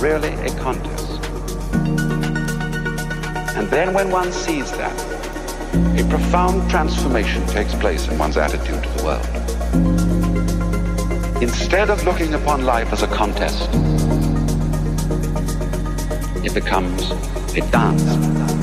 really a contest. And then when one sees that, a profound transformation takes place in one's attitude to the world. Instead of looking upon life as a contest, it becomes a dance.